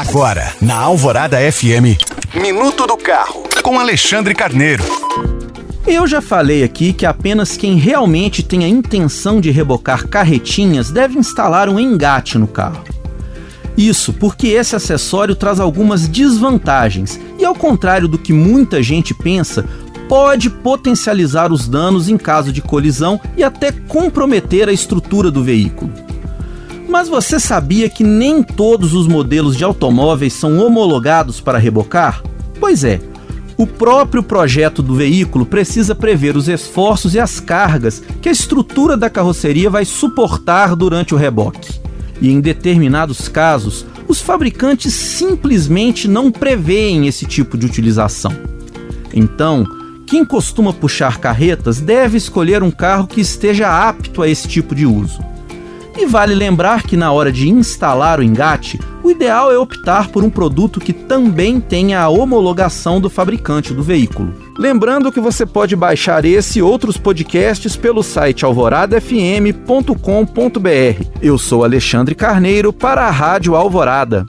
Agora, na Alvorada FM, Minuto do Carro, com Alexandre Carneiro. Eu já falei aqui que apenas quem realmente tem a intenção de rebocar carretinhas deve instalar um engate no carro. Isso porque esse acessório traz algumas desvantagens e, ao contrário do que muita gente pensa, pode potencializar os danos em caso de colisão e até comprometer a estrutura do veículo. Mas você sabia que nem todos os modelos de automóveis são homologados para rebocar? Pois é. O próprio projeto do veículo precisa prever os esforços e as cargas que a estrutura da carroceria vai suportar durante o reboque. E em determinados casos, os fabricantes simplesmente não preveem esse tipo de utilização. Então, quem costuma puxar carretas deve escolher um carro que esteja apto a esse tipo de uso. E vale lembrar que na hora de instalar o engate, o ideal é optar por um produto que também tenha a homologação do fabricante do veículo. Lembrando que você pode baixar esse e outros podcasts pelo site alvoradafm.com.br. Eu sou Alexandre Carneiro para a Rádio Alvorada.